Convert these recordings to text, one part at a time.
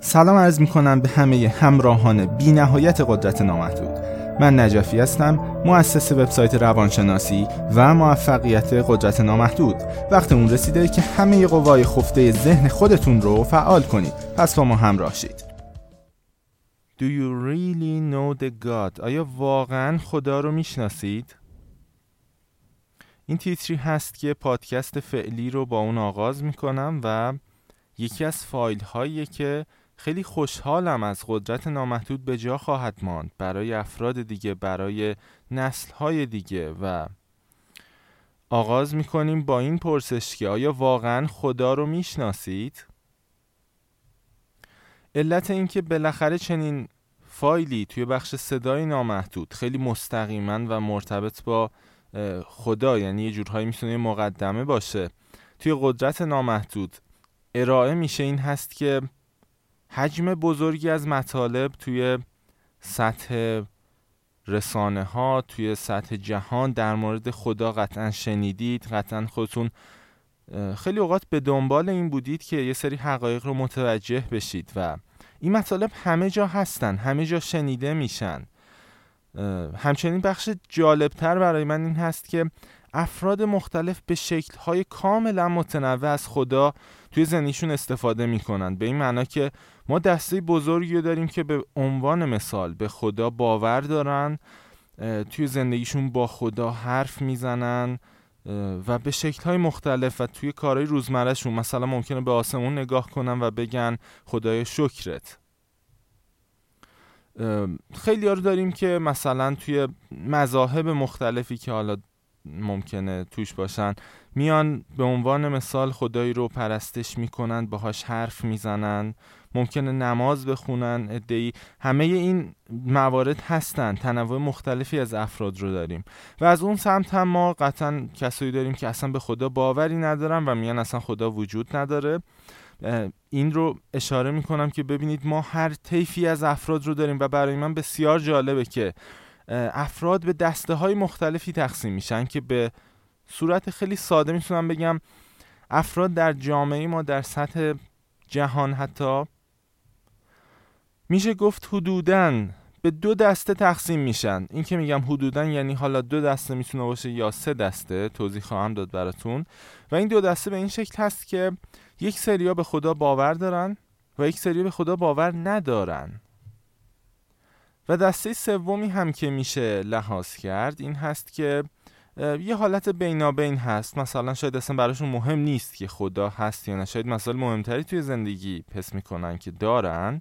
سلام عرض می کنم به همه همراهان بی نهایت قدرت نامحدود من نجفی هستم مؤسس وبسایت روانشناسی و موفقیت قدرت نامحدود وقت اون رسیده که همه قوای خفته ذهن خودتون رو فعال کنید پس با ما همراه شید Do you really know the God? آیا واقعا خدا رو می‌شناسید؟ این تیتری هست که پادکست فعلی رو با اون آغاز می‌کنم و یکی از فایل هایی که خیلی خوشحالم از قدرت نامحدود به جا خواهد ماند برای افراد دیگه برای نسل های دیگه و آغاز می‌کنیم با این پرسش که آیا واقعا خدا رو می‌شناسید؟ علت اینکه بالاخره چنین فایلی توی بخش صدای نامحدود خیلی مستقیما و مرتبط با خدا یعنی یه جورهایی می‌تونه مقدمه باشه توی قدرت نامحدود ارائه میشه این هست که حجم بزرگی از مطالب توی سطح رسانه ها توی سطح جهان در مورد خدا قطعا شنیدید قطعا خودتون خیلی اوقات به دنبال این بودید که یه سری حقایق رو متوجه بشید و این مطالب همه جا هستن همه جا شنیده میشن. همچنین بخش جالبتر برای من این هست که افراد مختلف به شکلهای کاملا متنوع از خدا توی زندگیشون استفاده می‌کنن به این معنا که ما دسته بزرگی رو داریم که به عنوان مثال به خدا باور دارن توی زندگیشون با خدا حرف می‌زنن و به شکلهای مختلف و توی کارهای روزمرهشون مثلا ممکنه به آسمون نگاه کنن و بگن خدای شکرت. خیلی رو داریم که مثلا توی مذاهب مختلفی که حالا ممکنه توش باشن. میان به عنوان مثال خدایی رو پرستش می‌کنن باهاش حرف می‌زنن ممکنه نماز بخونن ادهی همه این موارد هستن. تنوع مختلفی از افراد رو داریم. و از اون سمت هم ما قطعا کسایی داریم که اصلا به خدا باوری ندارن و میان اصلا خدا وجود نداره. این رو اشاره می‌کنم که ببینید ما هر طیفی از افراد رو داریم و برای من بسیار جالبه که افراد به دسته های مختلفی تقسیم میشن که به صورت خیلی ساده می‌تونم بگم افراد در جامعه ما در سطح جهان حتی میشه گفت حدوداً به دو دسته تقسیم میشن. این که میگم حدودا یعنی حالا دو دسته می‌تونه باشه یا سه دسته توضیح خواهم داد براتون. و این دو دسته به این شکل هست که یک سریا به خدا باور دارن و یک سری به خدا باور ندارن. و دسته سومی هم که میشه لحاظ کرد این هست که یه حالت بینابین هست مثلا شاید اصلا براشون مهم نیست که خدا هست یا نه شاید مسائل مهمتری توی زندگی پس می‌کنن که دارن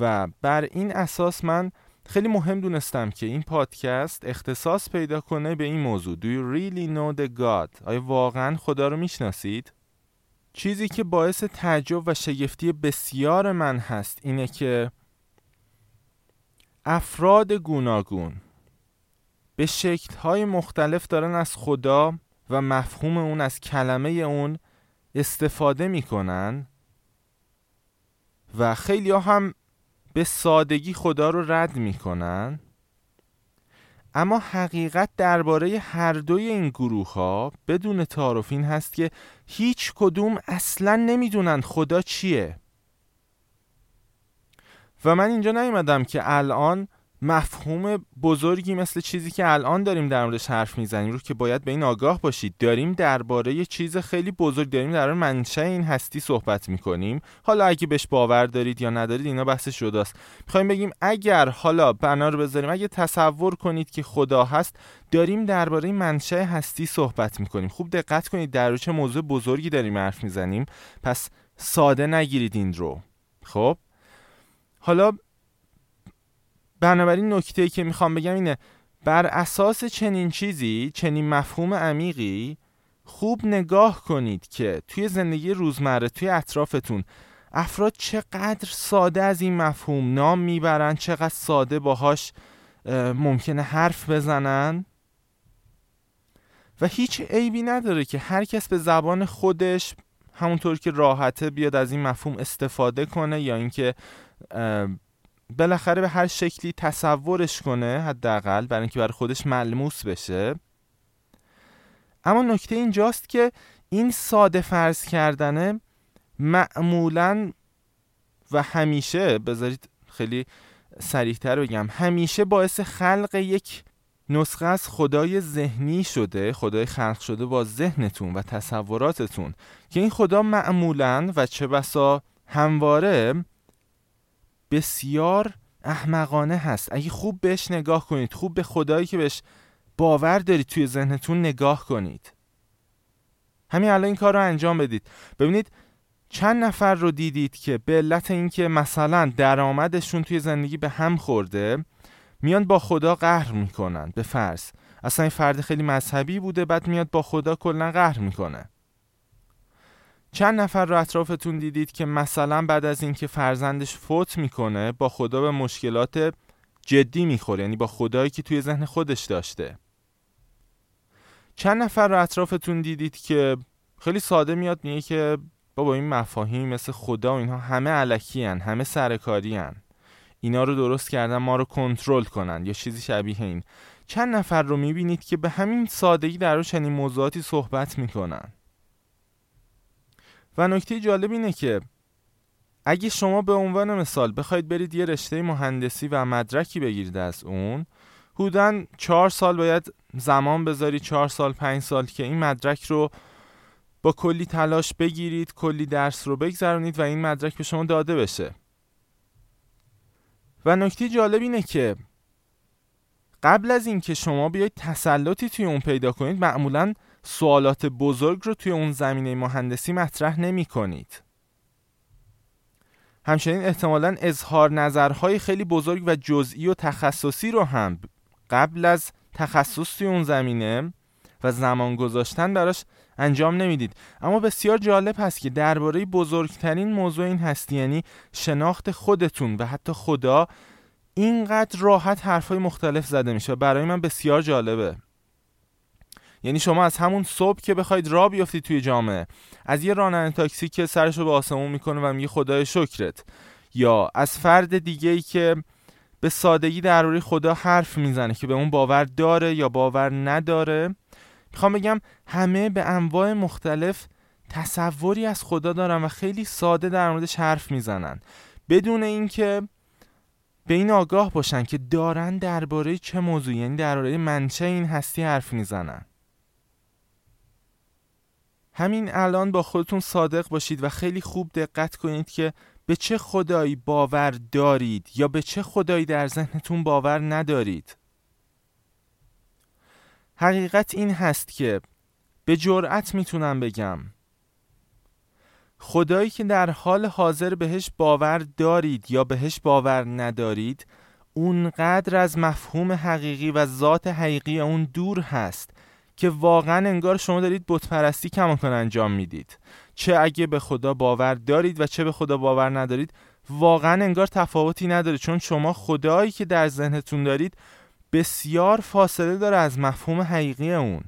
و بر این اساس من خیلی مهم دونستم که این پادکست اختصاص پیدا کنه به این موضوع Do you really know the God؟ آیا واقعا خدا رو می‌شناسید؟ چیزی که باعث تعجب و شگفتی بسیار من هست اینه که افراد گوناگون. به شکلهای مختلف دارن از خدا و مفهوم اون از کلمه اون استفاده می‌کنن و خیلی ها هم به سادگی خدا رو رد می‌کنن. اما حقیقت درباره هر دوی این گروه ها بدون تعارف این هست که هیچ کدوم اصلا نمی‌دونن خدا چیه. و من اینجا نیومدم که الان مفهوم بزرگی مثل چیزی که الان داریم در موردش حرف می‌زنیم رو که باید به این آگاه باشید. داریم درباره یه چیز خیلی بزرگ داریم در منشأ این هستی صحبت می‌کنیم. حالا اگه بهش باور دارید یا ندارید اینا بحث شداست. می‌خوایم بگیم اگر حالا بنا رو بذاریم اگه تصور کنید که خدا هست داریم درباره منشأ هستی صحبت می‌کنیم. خوب دقت کنید در چه موضوع بزرگی داریم حرف می‌زنیم. پس ساده نگیرید این رو. خب؟ حالا بنابراین نکته که می‌خوام بگم اینه بر اساس چنین چیزی چنین مفهوم عمیقی خوب نگاه کنید که توی زندگی روزمره توی اطرافتون افراد چقدر ساده از این مفهوم نام می‌برن چقدر ساده باهاش ممکنه حرف بزنن. و هیچ عیبی نداره که هر کس به زبان خودش همونطور که راحته بیاد از این مفهوم استفاده کنه یا اینکه بالاخره به هر شکلی تصورش کنه حداقل برای اینکه برای خودش ملموس بشه. اما نکته اینجاست که این ساده فرض کردنه معمولا و همیشه بذارید خیلی سریحتر بگم همیشه باعث خلق یک نسخه از خدای ذهنی شده خدای خلق شده با ذهنتون و تصوراتتون که این خدا معمولا و چه بسا همواره بسیار احمقانه هست. اگه خوب بهش نگاه کنید خوب به خدایی که بهش باور دارید توی ذهنتون نگاه کنید. همین الان این کار رو انجام بدید. ببینید چند نفر رو دیدید که به علت اینکه مثلا درآمدشون توی زندگی به هم خورده میان با خدا قهر می‌کنن به فرض. اصلا این فرد خیلی مذهبی بوده بعد میاد با خدا کلا قهر می‌کنه. چند نفر رو اطرافتون دیدید که مثلا بعد از اینکه فرزندش فوت می‌کنه با خدا به مشکلات جدی می‌خوره یعنی با خدایی که توی ذهن خودش داشته چند نفر رو اطرافتون دیدید که خیلی ساده میاد میگه که بابا این مفاهیم مثل خدا و اینها همه علکی هن. همه سرکاری هن. اینا رو درست کردن ما رو کنترل کنن یا چیزی شبیه این چند نفر رو می‌بینید که به همین سادگی در چنین موضوعاتی صحبت می‌کنن و نکته جالب اینه که اگه شما به عنوان مثال بخواید برید یه رشته مهندسی و مدرکی بگیرید از اون حدودا چهار سال باید زمان بذارید چهار سال پنج سال که این مدرک رو با کلی تلاش بگیرید کلی درس رو بگذرونید و این مدرک به شما داده بشه. و نکته جالب اینه که قبل از اینکه شما بیاید تسلطی توی اون پیدا کنید معمولا سوالات بزرگ رو توی اون زمینه مهندسی مطرح نمی کنید. همچنین احتمالا اظهار نظرهای خیلی بزرگ و جزئی و تخصصی رو هم قبل از تخصص توی اون زمینه و زمان گذاشتن براش انجام نمی‌دید اما بسیار جالب هست که درباره بزرگترین موضوع این هستی یعنی شناخت خودتون و حتی خدا اینقدر راحت حرفای مختلف زده میشه برای من بسیار جالبه یعنی شما از همون صبح که بخواید را بیافتید توی جامعه. از یه راننده تاکسی که سرش رو به آسمون می‌کنه و میگه خدای شکرت. یا از فرد دیگه ای که به سادگی درباره خدا حرف می‌زنه که به اون باور داره یا باور نداره. می‌خوام بگم همه به انواع مختلف تصوری از خدا دارن و خیلی ساده در موردش حرف می‌زنن. بدون اینکه به این آگاه باشن که دارن درباره چه موضوعی یعنی درباره منشه این هستی حرف می‌زنن. همین الان با خودتون صادق باشید و خیلی خوب دقت کنید که به چه خدایی باور دارید یا به چه خدایی در ذهنتون باور ندارید. حقیقت این هست که به جرأت می‌تونم بگم. خدایی که در حال حاضر بهش باور دارید یا بهش باور ندارید اونقدر از مفهوم حقیقی و ذات حقیقی اون دور هست که واقعا انگار شما دارید بتپرستی کماکان انجام می‌دید. چه اگه به خدا باور دارید و چه به خدا باور ندارید واقعا انگار تفاوتی نداره چون شما خدایی که در ذهنتون دارید بسیار فاصله داره از مفهوم حقیقی اون.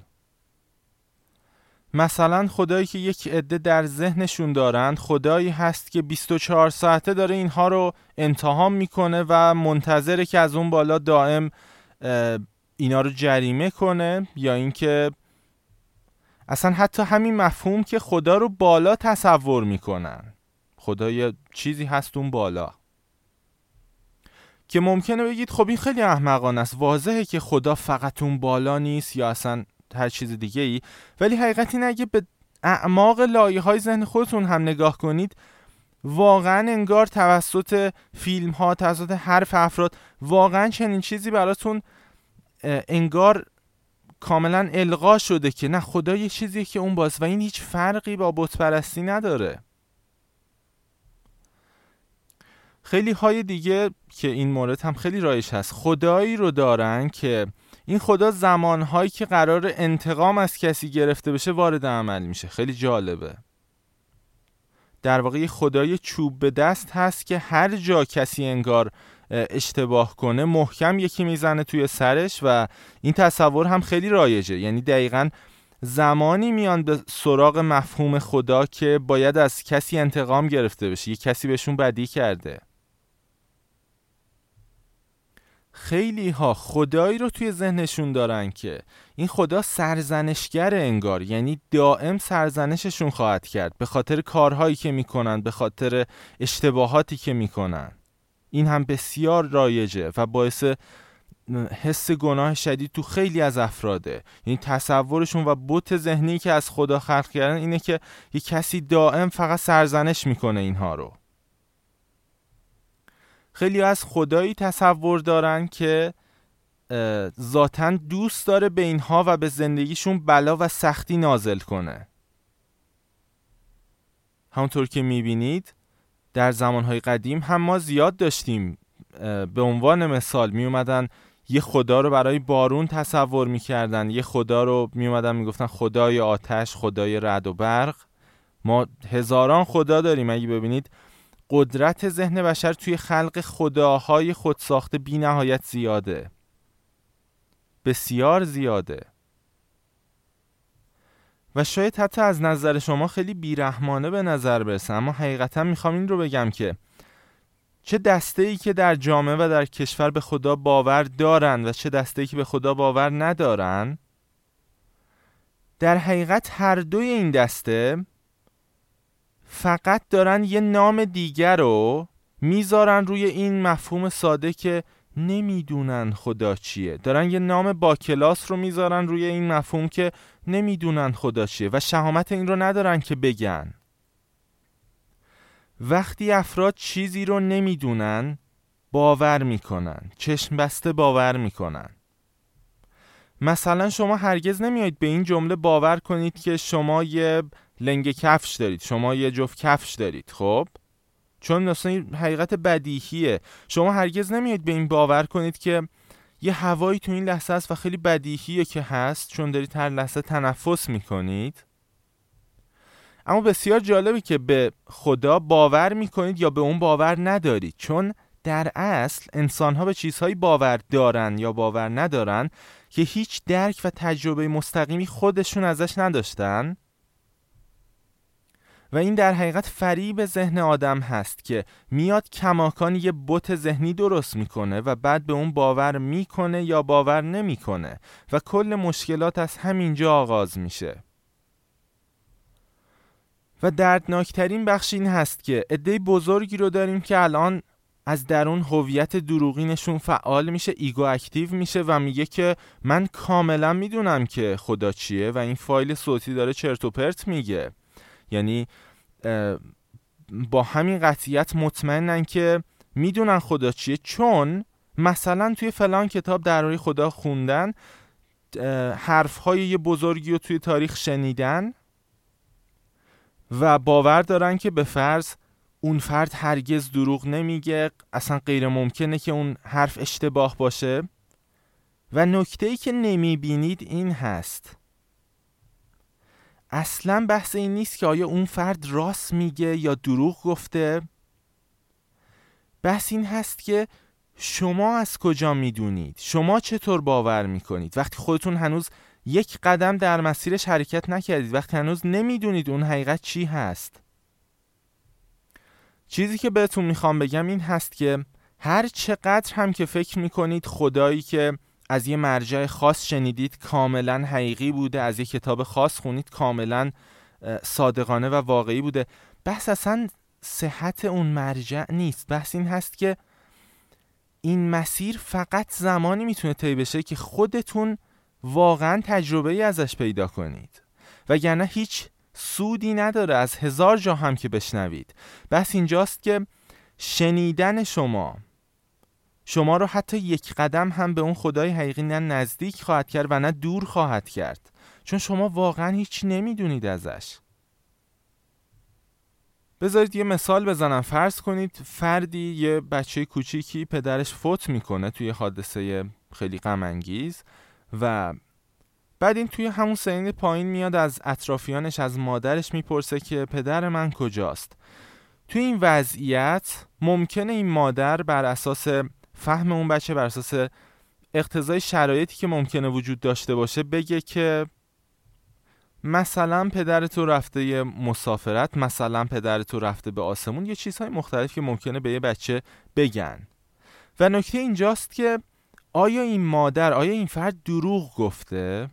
مثلا خدایی که یک عده در ذهنشون دارند خدایی هست که 24 ساعته داره اینها رو امتحان می‌کنه و منتظره که از اون بالا دائم اینا رو جریمه کنه یا اینکه اصلا حتی همین مفهوم که خدا رو بالا تصور می‌کنن. خدا یه چیزی هست اون بالا. که ممکنه بگید خب این خیلی احمقانه است. واضحه که خدا فقط اون بالا نیست یا اصلا هر چیز دیگه ای ولی حقیقت اینه اگه به اعماق لایه های ذهن خودتون هم نگاه کنید واقعا انگار توسط فیلم ها توسط حرف افراد واقعا چنین چیزی براتون انگار کاملا القا شده که نه خدا یه چیزی که اون باز و این هیچ فرقی با بتپرستی نداره. خیلی های دیگه که این مورد هم خیلی رایش هست. خدایی رو دارن که این خدا زمانهایی که قرار انتقام از کسی گرفته بشه وارد عمل میشه. خیلی جالبه. در واقع خدای چوب به دست هست که هر جا کسی انگار اشتباه کنه محکم یکی می‌زنه توی سرش و این تصور هم خیلی رایجه. یعنی دقیقا زمانی میان به سراغ مفهوم خدا که باید از کسی انتقام گرفته بشه. یه کسی بهشون بدی کرده. خیلی ها خدایی رو توی ذهنشون دارن که این خدا سرزنشگر انگار. یعنی دائم سرزنششون خواهد کرد. به خاطر کارهایی که می‌کنن به خاطر اشتباهاتی که می‌کنن. این هم بسیار رایجه و باعث حس گناه شدید تو خیلی از افراده. یعنی تصورشون و بوت ذهنی که از خدا خلق کردن اینه که یه کسی دائم فقط سرزنش می‌کنه اینها رو. خیلی از خدایی تصور دارن که ذاتا دوست داره به اینها و به زندگیشون بلا و سختی نازل کنه. همونطور که می‌بینید در زمانهای قدیم هم ما زیاد داشتیم به عنوان مثال می اومدن یه خدا رو برای بارون تصور می‌کردن یه خدا رو می اومدن می‌گفتن خدای آتش خدای رد و برق. ما هزاران خدا داریم. اگه ببینید قدرت ذهن بشر توی خلق خداهای خودساخته بی نهایت زیاده. بسیار زیاده. و شاید حتی از نظر شما خیلی بیرحمانه به نظر برسه اما حقیقتا می‌خوام این رو بگم که چه دسته ای که در جامعه و در کشور به خدا باور دارن و چه دسته ای که به خدا باور ندارن در حقیقت هر دوی این دسته فقط دارن یه نام دیگر رو می‌ذارن روی این مفهوم ساده که نمی‌دونن خدا چیه. دارن یه نام با کلاس رو می‌ذارن روی این مفهوم که نمی‌دونن خدا چیه و شهامت این رو ندارن که بگن. وقتی افراد چیزی رو نمی‌دونن باور می‌کنن چشم بسته باور می‌کنن. مثلا شما هرگز نمیایید به این جمله باور کنید که شما یه لنگ کفش دارید شما یه جفت کفش دارید خب؟ چون مثلا حقیقت بدیهیه. شما هرگز نمیایید به این باور کنید که یه هوایی تو این لحظه است و خیلی بدیهیه که هست چون دارید هر لحظه تنفس می‌کنید. اما بسیار جالبه که به خدا باور می‌کنید یا به اون باور ندارید. چون در اصل انسان ها به چیزهایی باور دارن یا باور ندارن که هیچ درک و تجربه مستقیمی خودشون ازش نداشتن. و این در حقیقت فریب ذهن آدم هست که میاد کماکان یه بت ذهنی درست می‌کنه و بعد به اون باور می‌کنه یا باور نمی‌کنه و کل مشکلات از همینجا آغاز میشه. و دردناکترین بخش این هست که عده بزرگی رو داریم که الان از درون هویت دروغینشون فعال میشه ego active میشه و میگه که من کاملا می‌دونم که خدا چیه و این فایل صوتی داره چرت و پرت میگه. یعنی با همین قطعیت مطمئنن که می‌دونن خدا چیه چون مثلا توی فلان کتاب درباره خدا خوندن حرف های یه بزرگی رو توی تاریخ شنیدن و باور دارن که به فرض اون فرد هرگز دروغ نمیگه اصلا غیر ممکنه که اون حرف اشتباه باشه. و نکته ای که نمی‌بینید این هست. اصلا بحث این نیست که آیا اون فرد راست میگه یا دروغ گفته. بحث این هست که شما از کجا می‌دونید؟ شما چطور باور می‌کنید؟ وقتی خودتون هنوز یک قدم در مسیرش حرکت نکردید وقتی هنوز نمی‌دونید اون حقیقت چی هست. چیزی که بهتون می‌خوام بگم این هست که هر چقدر هم که فکر می‌کنید خدایی که از یه مرجع خاص شنیدید کاملا حقیقی بوده. از یه کتاب خاص خونید کاملا صادقانه و واقعی بوده. بحث اصلا صحت اون مرجع نیست. بحث این هست که این مسیر فقط زمانی می‌تونه طی بشه که خودتون واقعا تجربه ای ازش پیدا کنید. وگرنه هیچ سودی نداره از هزار جا هم که بشنوید. بس اینجاست که شنیدن شما شما رو حتی یک قدم هم به اون خدای حقیقی نه نزدیک خواهد کرد و نه دور خواهد کرد. چون شما واقعا هیچ نمی‌دونید ازش. بذارید یه مثال بزنم. فرض کنید فردی یه بچه کوچیکی پدرش فوت می‌کنه توی حادثه خیلی غم و بعد این توی همون سنین پایین میاد از اطرافیانش از مادرش می‌پرسه که پدر من کجاست؟ توی این وضعیت ممکنه این مادر بر اساس فهم اون بچه بر اساس اقتضای شرایطی که ممکنه وجود داشته باشه بگه که مثلا پدر تو رفته مسافرت مثلا پدر تو رفته به آسمون یه چیزهای مختلف که ممکنه به یه بچه بگن. و نکته اینجاست که آیا این مادر آیا این فرد دروغ گفته؟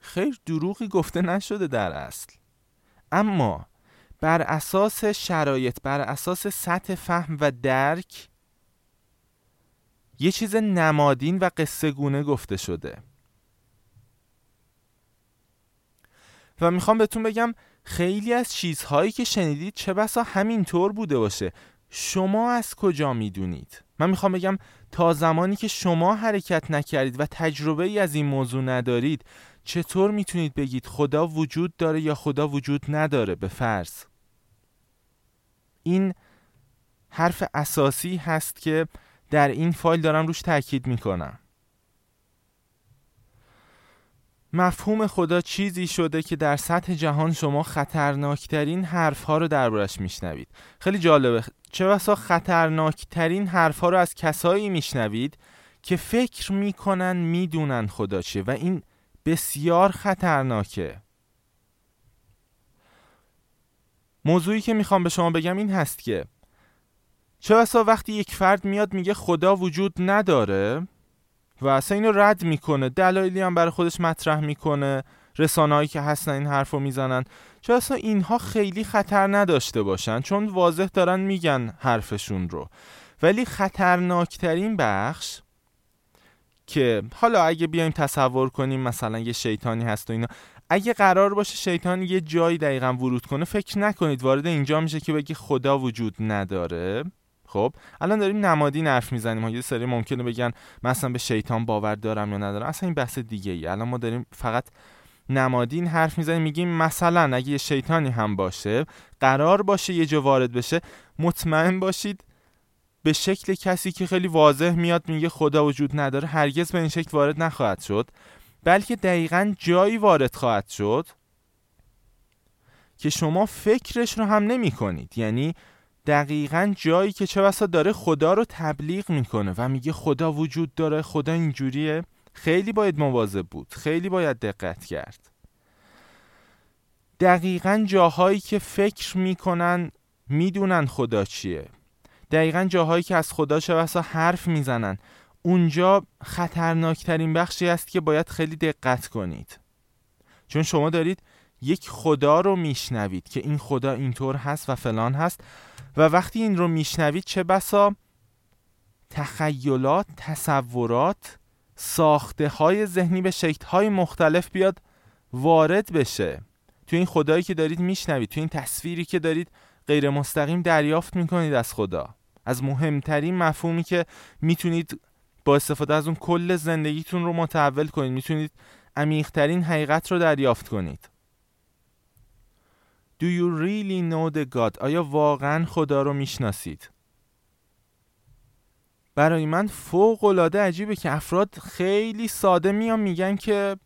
خیر دروغی گفته نشده در اصل. اما بر اساس شرایط بر اساس سطح فهم و درک یه چیز نمادین و قصه گونه گفته شده. و می‌خوام بهتون بگم خیلی از چیزهایی که شنیدید چه بسا همینطور بوده باشه. شما از کجا می‌دونید؟ من می‌خوام بگم تا زمانی که شما حرکت نکردید و تجربه ای از این موضوع ندارید چطور می‌تونید بگید خدا وجود داره یا خدا وجود نداره به فرض؟ این حرف اساسی هست که در این فایل دارم روش تاکید می‌کنم. مفهوم خدا چیزی شده که در سطح جهان شما خطرناکترین حرف ها رو دربارش میشنوید. خیلی جالبه. چه بسا خطرناکترین حرف ها رو از کسایی میشنوید که فکر می‌کنن می‌دونن خدا چیه و این بسیار خطرناکه. موضوعی که می‌خوام به شما بگم این هست که چه بسا وقتی یک فرد میاد میگه خدا وجود نداره و اصلا اینو رد می‌کنه دلایلی هم برای خودش مطرح می‌کنه رسانه‌ای که هستن این حرف رو می‌زنن. چه اصلا اینها خیلی خطر نداشته باشن چون واضح دارن میگن حرفشون رو. ولی خطرناکترین بخش که حالا اگه بیایم تصور کنیم مثلا یه شیطانی هست و اینا اگه قرار باشه شیطان یه جایی دقیقا ورود کنه فکر نکنید. وارد اینجا میشه که بگی خدا وجود نداره. خب الان داریم نمادین حرف می‌زنیم. یه سری ممکنه بگن مثلا به شیطان باور دارم یا ندارم. اصلا این بحث دیگه ای الان ما داریم فقط نمادین حرف می‌زنیم. میگیم مثلا اگه یه شیطانی هم باشه قرار باشه یه جا وارد بشه مطمئن باشید به شکل کسی که خیلی واضح میاد میگه خدا وجود نداره. هرگز به این شکل وارد نخواهد شد. بلکه دقیقا جایی وارد خواهد شد که شما فکرش رو هم نمی کنید. یعنی دقیقا جایی که چه بسا داره خدا رو تبلیغ می‌کنه و میگه خدا وجود داره خدا اینجوریه. خیلی باید مواظب بود. خیلی باید دقت کرد. دقیقا جاهایی که فکر می‌کنن می‌دونن خدا چیه. دقیقا جاهایی که از خدا چه بسا حرف می‌زنن اونجا خطرناکترین بخشی است که باید خیلی دقت کنید. چون شما دارید یک خدا رو میشنوید که این خدا اینطور هست و فلان هست و وقتی این رو میشنوید چه بسا تخیلات تصورات ساخته های ذهنی به شکل های مختلف بیاد وارد بشه. تو این خدایی که دارید میشنوید تو این تصویری که دارید غیر مستقیم دریافت می‌کنید از خدا. از مهمترین مفهومی که می‌تونید با استفاده از اون کل زندگیتون رو متحول کنید می‌تونید عمیقترین حقیقت رو دریافت کنید Do you really know the God? آیا واقعا خدا رو می‌شناسید؟ برای من فوق العاده عجیبه که افراد خیلی ساده میان میگن که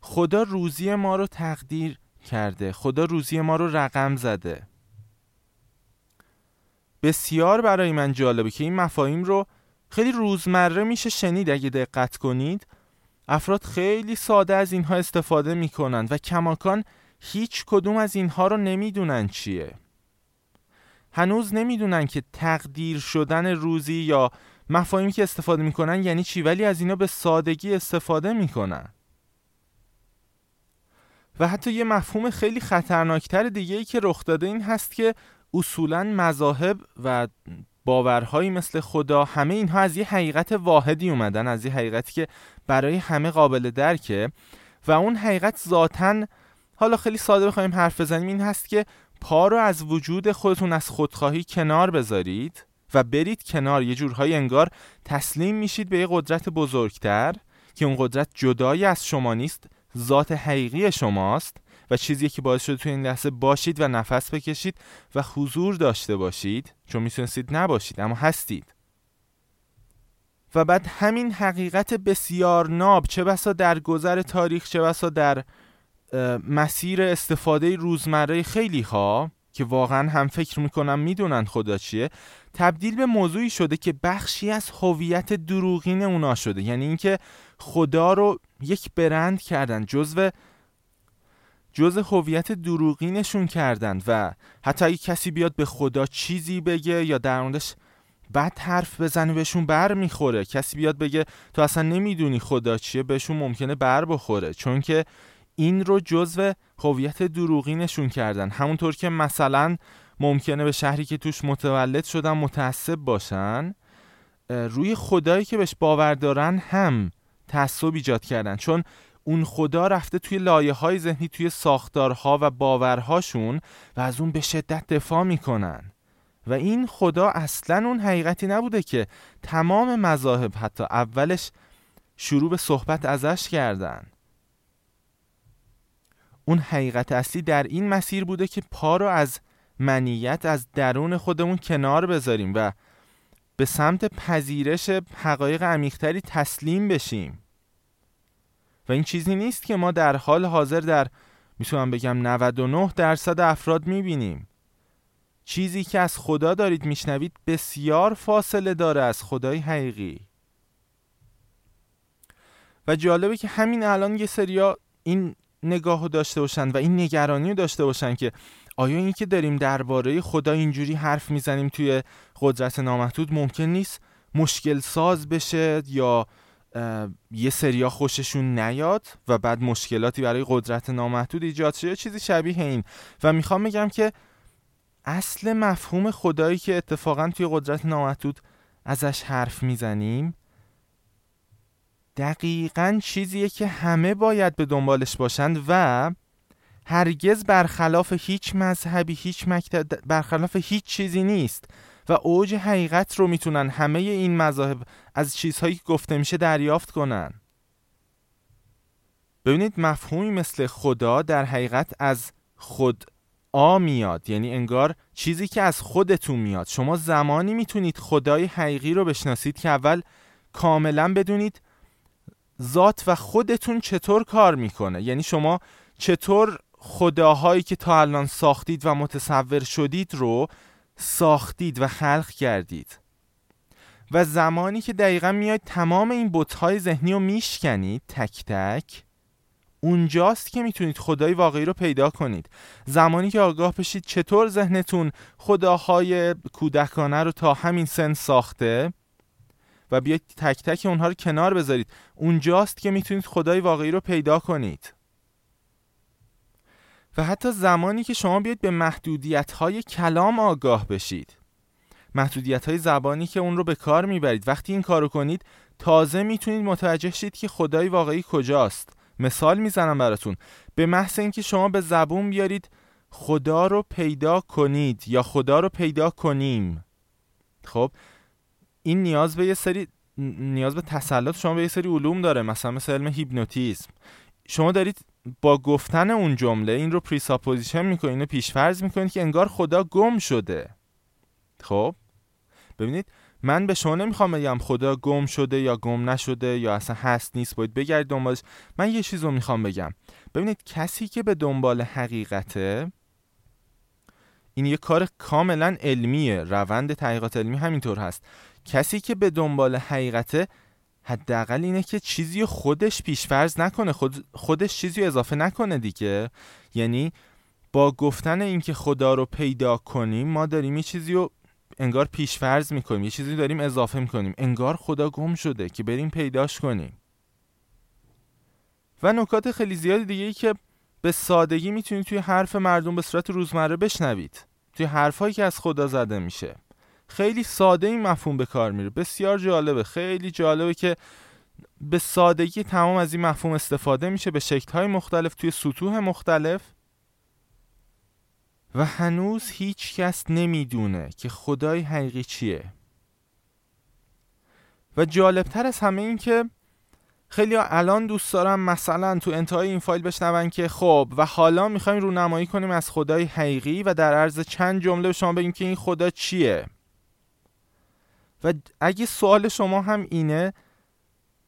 خدا روزی ما رو تقدیر کرده خدا روزی ما رو رقم زده بسیار برای من جالبه که این مفاهیم رو خیلی روزمره میشه شنید اگه دقت کنید. افراد خیلی ساده از اینها استفاده می‌کنن و کماکان هیچ کدوم از اینها رو نمی‌دونن چیه. هنوز نمی‌دونن که تقدیر شدن روزی یا مفاهیمی که استفاده می‌کنن یعنی چی ولی از اینا به سادگی استفاده می‌کنن. و حتی یه مفهوم خیلی خطرناکتر دیگه ای که رخ داده این هست که اصولا مذاهب و باورهایی مثل خدا همه اینها از یه حقیقت واحدی اومدن از یه حقیقتی که برای همه قابل درکه. و اون حقیقت ذاتن حالا خیلی ساده بخوایم حرف بزنیم این هست که پا رو از وجود خودتون از خودخواهی کنار بذارید و برید کنار. یه جورهای انگار تسلیم میشید به یه قدرت بزرگتر که اون قدرت جدایی از شما نیست ذات حقیقی شماست. و چیزی که باعث شده تو این لحظه باشید و نفس بکشید و حضور داشته باشید چون می‌تونستید نباشید اما هستید. و بعد همین حقیقت بسیار ناب چه بسا در گذر تاریخ چه بسا در مسیر استفاده روزمره خیلی ها که واقعا هم فکر می‌کنم می‌دونن خدا چیه تبدیل به موضوعی شده که بخشی از هویت دروغین اونا شده. یعنی اینکه خدا رو یک برند کردن جزو جزء هویت دروغینشون کردن و حتی اگه کسی بیاد به خدا چیزی بگه یا در موردش بعد حرف بزنی بهشون بر می‌خوره. کسی بیاد بگه تو اصلا نمی‌دونی خدا چیه بهشون ممکنه بر بخوره. چون که این رو جزو هویت دروغی نشون کردن. همونطور که مثلا ممکنه به شهری که توش متولد شدن متعصب باشن روی خدایی که بهش باور دارن هم تعصب ایجاد کردن. چون اون خدا رفته توی لایه های ذهنی توی ساختارها و باورهاشون و از اون به شدت دفاع می‌کنن. و این خدا اصلا اون حقیقتی نبوده که تمام مذاهب حتی اولش شروع به صحبت ازش کردن. اون حقیقت اصلی در این مسیر بوده که پا رو از منیت از درون خودمون کنار بذاریم و به سمت پذیرش حقایق عمیقتری تسلیم بشیم. و این چیزی نیست که ما در حال حاضر در می‌تونم بگم 99 درصد افراد می‌بینیم. چیزی که از خدا دارید میشنوید بسیار فاصله داره از خدای حقیقی. و جالبه که همین الان یه سریا این نگاه داشته باشن و این نگرانی رو داشته باشن که آیا این که داریم درباره خدا اینجوری حرف می‌زنیم توی قدرت نامحدود ممکن نیست مشکل ساز بشه یا یه سریا خوششون نیاد و بعد مشکلاتی برای قدرت نامحدود ایجاد شه چیزی شبیه این. و می‌خوام بگم که اصل مفهوم خدایی که اتفاقا توی قدرت نامحدود ازش حرف می‌زنیم دقیقا چیزیه که همه باید به دنبالش باشند و هرگز برخلاف هیچ مذهبی هیچ مکتب برخلاف هیچ چیزی نیست. و اوج حقیقت رو می‌تونن همه این مذاهب از چیزهایی که گفته میشه دریافت کنن. ببینید مفهومی مثل خدا در حقیقت از خود آ میاد یعنی انگار چیزی که از خودتون میاد. شما زمانی می‌تونید خدای حقیقی رو بشناسید که اول کاملا بدونید ذات و خودتون چطور کار می‌کنه. یعنی شما چطور خداهایی که تا الان ساختید و متصور شدید رو ساختید و خلق کردید. و زمانی که دقیقا میاید تمام این بتهای ذهنی رو میشکنید تک تک اونجاست که می‌تونید خدای واقعی رو پیدا کنید. زمانی که آگاه بشید چطور ذهنتون خداهای کودکانه رو تا همین سن ساخته و بیاید تک تک اونها رو کنار بذارید. اونجاست که می‌تونید خدای واقعی رو پیدا کنید. و حتی زمانی که شما بیاید به محدودیت های کلام آگاه بشید. محدودیت های زبانی که اون رو به کار می‌برید. وقتی این کارو کنید تازه می‌تونید متوجه شید که خدای واقعی کجاست. مثال می‌زنم براتون. به محض اینکه شما به زبون بیارید خدا رو پیدا کنید یا خدا رو پیدا کنیم. خب این نیاز به یه سری نیاز به تسلط شما به یه سری علوم داره. مثلا مثل علم هیپنوتیزم. شما دارید با گفتن اون جمله این رو presupposition می‌کنید اینو پیشفرض می‌کنید که انگار خدا گم شده. خب؟ ببینید من به شما نمی‌خوام بگم خدا گم شده یا گم نشده یا اصلا هست نیست باید بگردید دنبالش. من یه چیز رو می‌خوام بگم. ببینید کسی که به دنبال حقیقته این یه کار کاملا علمیه روند تحقیقات علمی همینطور هست. کسی که به دنبال حقیقته حداقل اینه که چیزی خودش پیشفرض نکنه خود خودش چیزی اضافه نکنه دیگه. یعنی با گفتن اینکه خدا رو پیدا کنیم ما داریم یه چیزی رو انگار پیشفرض می‌کنیم یه چیزی داریم اضافه می‌کنیم. انگار خدا گم شده که بریم پیداش کنیم. و نکات خیلی زیادی دیگه ای که به سادگی می‌تونید توی حرف مردم به صورت روزمره بشنوید. توی حرفهایی که از خدا زده میشه. خیلی ساده این مفهوم به کار میره. بسیار جالبه. خیلی جالبه که به سادگی تمام از این مفهوم استفاده میشه به شکل‌های مختلف توی سطوح مختلف و هنوز هیچ کس نمی‌دونه که خدای حقیقی چیه. و جالبتر از همه این که خیلی الان دوست دارم مثلا تو انتهای این فایل بشنون که خب و حالا می‌خوایم رونمایی کنیم از خدای حقیقی و در عرض چند جمله به شما بگیم که این خدا چیه. و اگه سوال شما هم اینه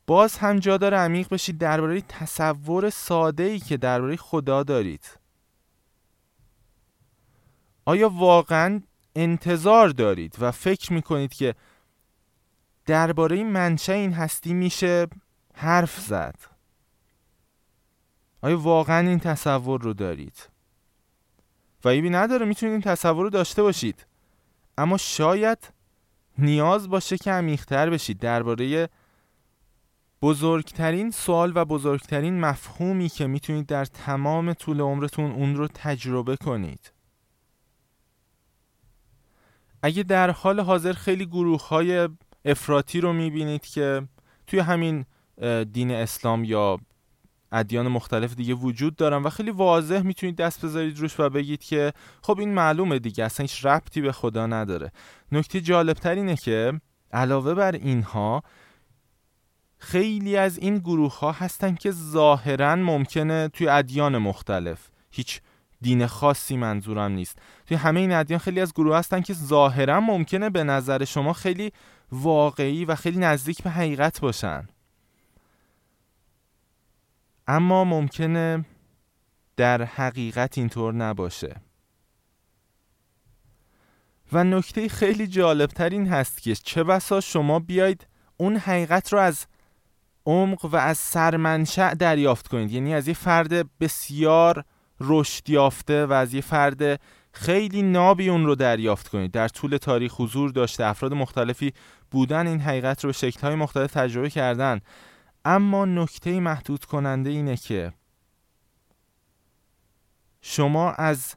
باز هم جا داره عمیق بشید درباره تصور ساده ای که درباره خدا دارید. آیا واقعا انتظار دارید و فکر می‌کنید که درباره منشه این هستی میشه حرف زد؟ آیا واقعا این تصور رو دارید؟ و ایبی نداره می‌تونید این تصور رو داشته باشید. اما شاید نیاز باشه که عمیقتر بشید. درباره بزرگترین سوال و بزرگترین مفهومی که می‌تونید در تمام طول عمرتون اون رو تجربه کنید. اگه در حال حاضر خیلی گروه های افراطی رو می‌بینید که توی همین دین اسلام یا ادیان مختلف دیگه وجود دارن و خیلی واضح می‌تونید دست بذارید روش و بگید که خب این معلومه دیگه اصلا هیچ ربطی به خدا نداره. نکته جالبتر اینه که علاوه بر اینها خیلی از این گروه ها هستن که ظاهرا ممکنه توی ادیان مختلف هیچ دین خاصی منظورم نیست. توی همه این ادیان خیلی از گروه هستن که ظاهرا ممکنه به نظر شما خیلی واقعی و خیلی نزدیک به حقیقت باشن. اما ممکنه در حقیقت اینطور نباشه. و نکته خیلی جالبتر این هست که چه بسا شما بیاید اون حقیقت رو از عمق و از سرمنشأ دریافت کنید. یعنی از یه فرد بسیار رشد یافته و از یه فرد خیلی نابی اون رو دریافت کنید. در طول تاریخ حضور داشته افراد مختلفی بودن این حقیقت رو به شکل‌های مختلف تجربه کردن. اما نکته محدود کننده اینه که شما از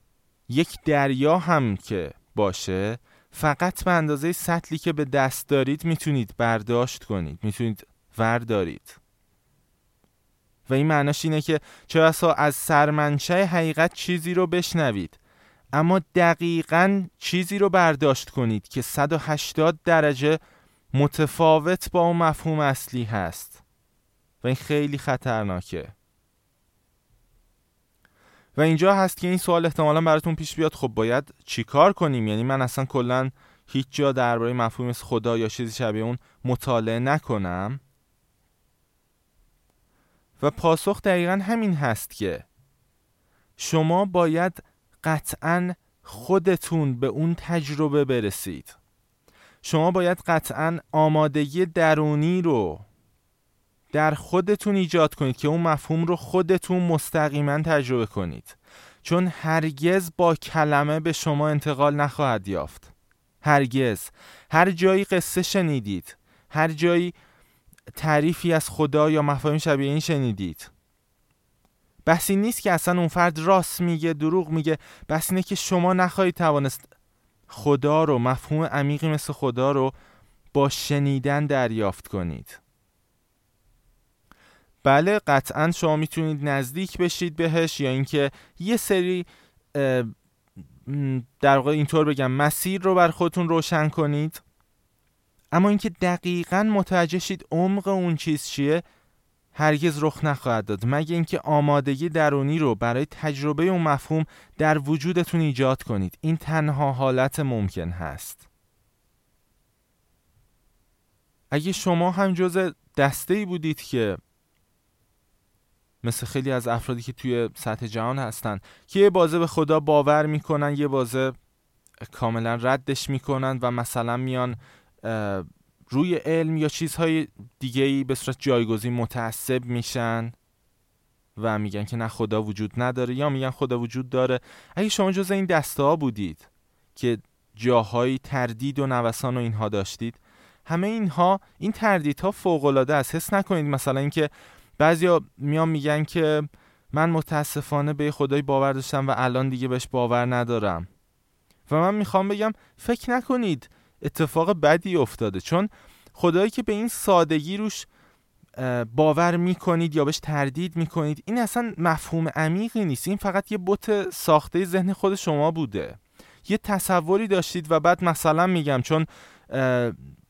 یک دریا هم که باشه فقط به اندازه سطلی که به دست دارید می‌تونید برداشت کنید می‌تونید وردارید. و این معناش اینه که چه از سرمنشه حقیقت چیزی رو بشنوید اما دقیقا چیزی رو برداشت کنید که 180 درجه متفاوت با اون مفهوم اصلی هست. و این خیلی خطرناکه. و اینجا هست که این سوال احتمالا براتون پیش بیاد خب باید چیکار کنیم؟ یعنی من اصلا کلا هیچ جا درباره مفهوم خدا یا چیزی شبیه اون مطالعه نکنم. و پاسخ دقیقا همین هست که شما باید قطعا خودتون به اون تجربه برسید. شما باید قطعا آمادگی درونی رو در خودتون ایجاد کنید که اون مفهوم رو خودتون مستقیما تجربه کنید. چون هرگز با کلمه به شما انتقال نخواهد یافت. هرگز. هر جایی قصه شنیدید. هر جایی تعریفی از خدا یا مفاهیم شبیه این شنیدید. بحثی نیست که اصلا اون فرد راست میگه دروغ میگه. بس اینه که شما نخواهید توانست خدا رو مفهوم عمیقی مثل خدا رو با شنیدن دریافت کنید. بله قطعا شما می‌تونید نزدیک بشید بهش یا اینکه یه سری در واقع اینطور بگم مسیر رو بر خودتون روشن کنید. اما اینکه دقیقا متوجه شید عمق اون چیز چیه هرگز رخ نخواهد داد. مگه اینکه آمادگی درونی رو برای تجربه اون مفهوم در وجودتون ایجاد کنید. این تنها حالت ممکن هست. اگه شما هم جز دسته ای بودید که مثل خیلی از افرادی که توی سطح جهان هستن که یه بازه به خدا باور می‌کنن یه بازه کاملا ردش می‌کنن و مثلا میان روی علم یا چیزهای دیگه ای به صورت جایگزین متعصب میشن و میگن که نه خدا وجود نداره یا میگن خدا وجود داره. اگه شما جز این دسته ها بودید که جاهایی تردید و نوسان و اینها داشتید همه اینها این تردیدها فوق العاده است. حس نکنید مثلا اینکه بعضیا میان میگن که من متاسفانه به خدای باور داشتم و الان دیگه بهش باور ندارم. و من می‌خوام بگم فکر نکنید اتفاق بدی افتاده چون خدایی که به این سادگی روش باور می‌کنید یا بهش تردید می‌کنید این اصلا مفهوم عمیقی نیست. این فقط یه بت ساخته ذهن خود شما بوده. یه تصوری داشتید و بعد مثلا میگم چون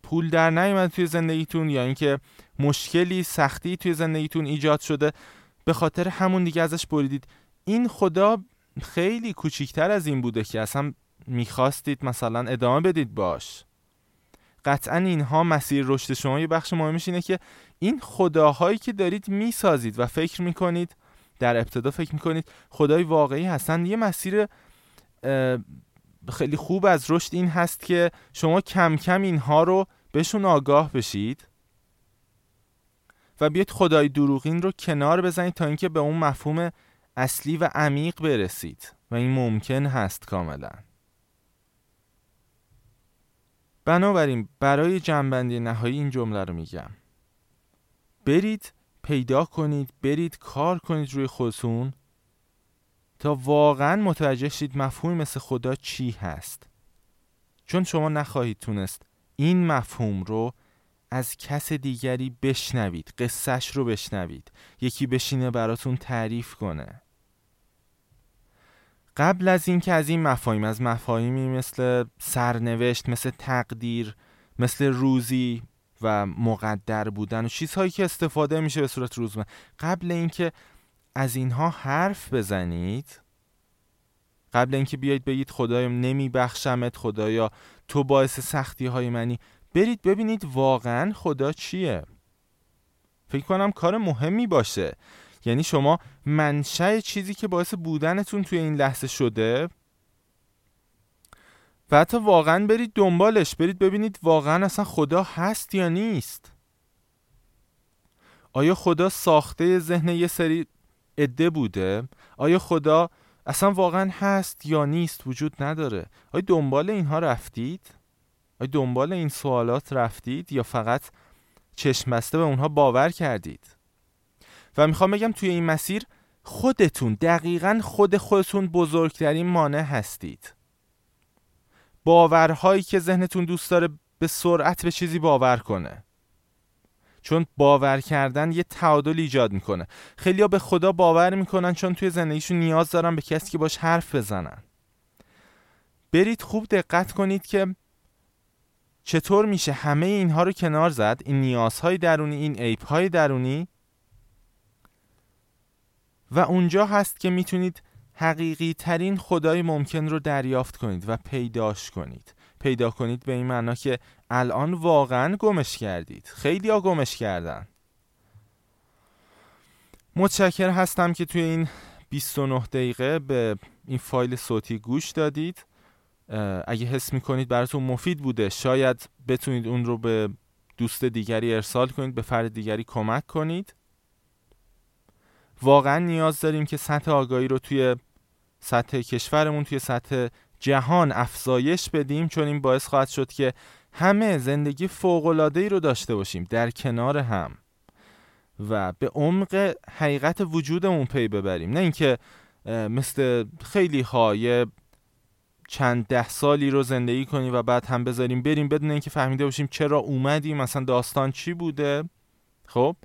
پول در نیومد توی زندگیتون یا اینکه مشکلی سختی توی زندگیتون ایجاد شده. به خاطر همون دیگه ازش بریدید. این خدا خیلی کوچیکتر از این بوده که اصلا می‌خواستید مثلا ادامه بدید باش. قطعا اینها مسیر رشد شما. یه بخش مهمش اینه که این خداهایی که دارید می‌سازید و فکر می‌کنید در ابتدا فکر می‌کنید خدای واقعی هستن. یه مسیر خیلی خوب از رشد این هست که شما کم کم اینها رو بهشون آگاه بشید. و بیاید خدای دروغین رو کنار بزنید تا اینکه به اون مفهوم اصلی و عمیق برسید. و این ممکن هست کاملا. بنابراین برای جنبندی نهایی این جمله رو میگم. برید پیدا کنید برید کار کنید روی خودتون تا واقعا متوجه شید مفهومی مثل خدا چی هست. چون شما نخواهید تونست این مفهوم رو از کس دیگری بشنوید قصهش رو بشنوید. یکی بشینه براتون تعریف کنه. قبل از اینکه از این مفاهیم از مفاهیمی مثل سرنوشت مثل تقدیر مثل روزی و مقدر بودن و چیزهایی که استفاده میشه به صورت روزمره قبل اینکه از اینها حرف بزنید قبل اینکه بیایید بگید خدایم نمیبخشمت خدایا تو باعث سختی های منی برید ببینید واقعا خدا چیه. فکر کنم کار مهمی باشه. یعنی شما منشأ چیزی که باعث بودنتون توی این لحظه شده و حتی واقعا برید دنبالش. برید ببینید واقعا اصلا خدا هست یا نیست. آیا خدا ساخته ذهن یه سری عده بوده؟ آیا خدا اصلا واقعا هست یا نیست؟ وجود نداره. آیا دنبال اینها رفتید؟ آیا دنبال این سوالات رفتید یا فقط چشم بسته به اونها باور کردید؟ و می‌خوام بگم توی این مسیر خودتون دقیقا خود خودتون بزرگترین مانع هستید. باورهایی که ذهنتون دوست داره به سرعت به چیزی باور کنه. چون باور کردن یه تعادل ایجاد می‌کنه. خیلیا به خدا باور می‌کنن چون توی زندگیشون نیاز دارن به کسی که باش حرف بزنن. برید خوب دقت کنید که چطور میشه همه اینها رو کنار زد؟ این نیازهای درونی این عیبهای درونی؟ و اونجا هست که می‌تونید حقیقی ترین خدای ممکن رو دریافت کنید و پیداش کنید. پیدا کنید به این معنا که الان واقعا گمش کردید. خیلی ها گمش کردن. متشکر هستم که توی این 29 دقیقه به این فایل صوتی گوش دادید. اگه حس می‌کنید براتون مفید بوده شاید بتونید اون رو به دوست دیگری ارسال کنید به فرد دیگری کمک کنید. واقعا نیاز داریم که سطح آگاهی رو توی سطح کشورمون توی سطح جهان افزایش بدیم چون این باعث خواهد شد که همه زندگی ای رو داشته باشیم در کنار هم و به عمق حقیقت وجودمون پی ببریم. نه اینکه مثل خیلی های چند ده سالی رو زندگی کنیم و بعد هم بذاریم بریم بدون اینکه فهمیده باشیم چرا اومدیم مثلا داستان چی بوده؟ خب؟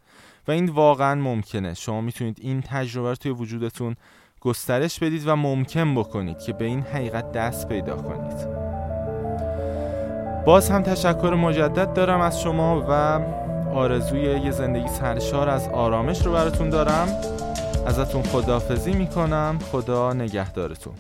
و این واقعا ممکنه. شما می‌تونید این تجربه رو توی وجودتون گسترش بدید و ممکن بکنید که به این حقیقت دست پیدا کنید. باز هم تشکر مجدد دارم از شما و آرزوی یه زندگی سرشار از آرامش رو براتون دارم. ازتون خدافزی می‌کنم. خدا نگهدارتون.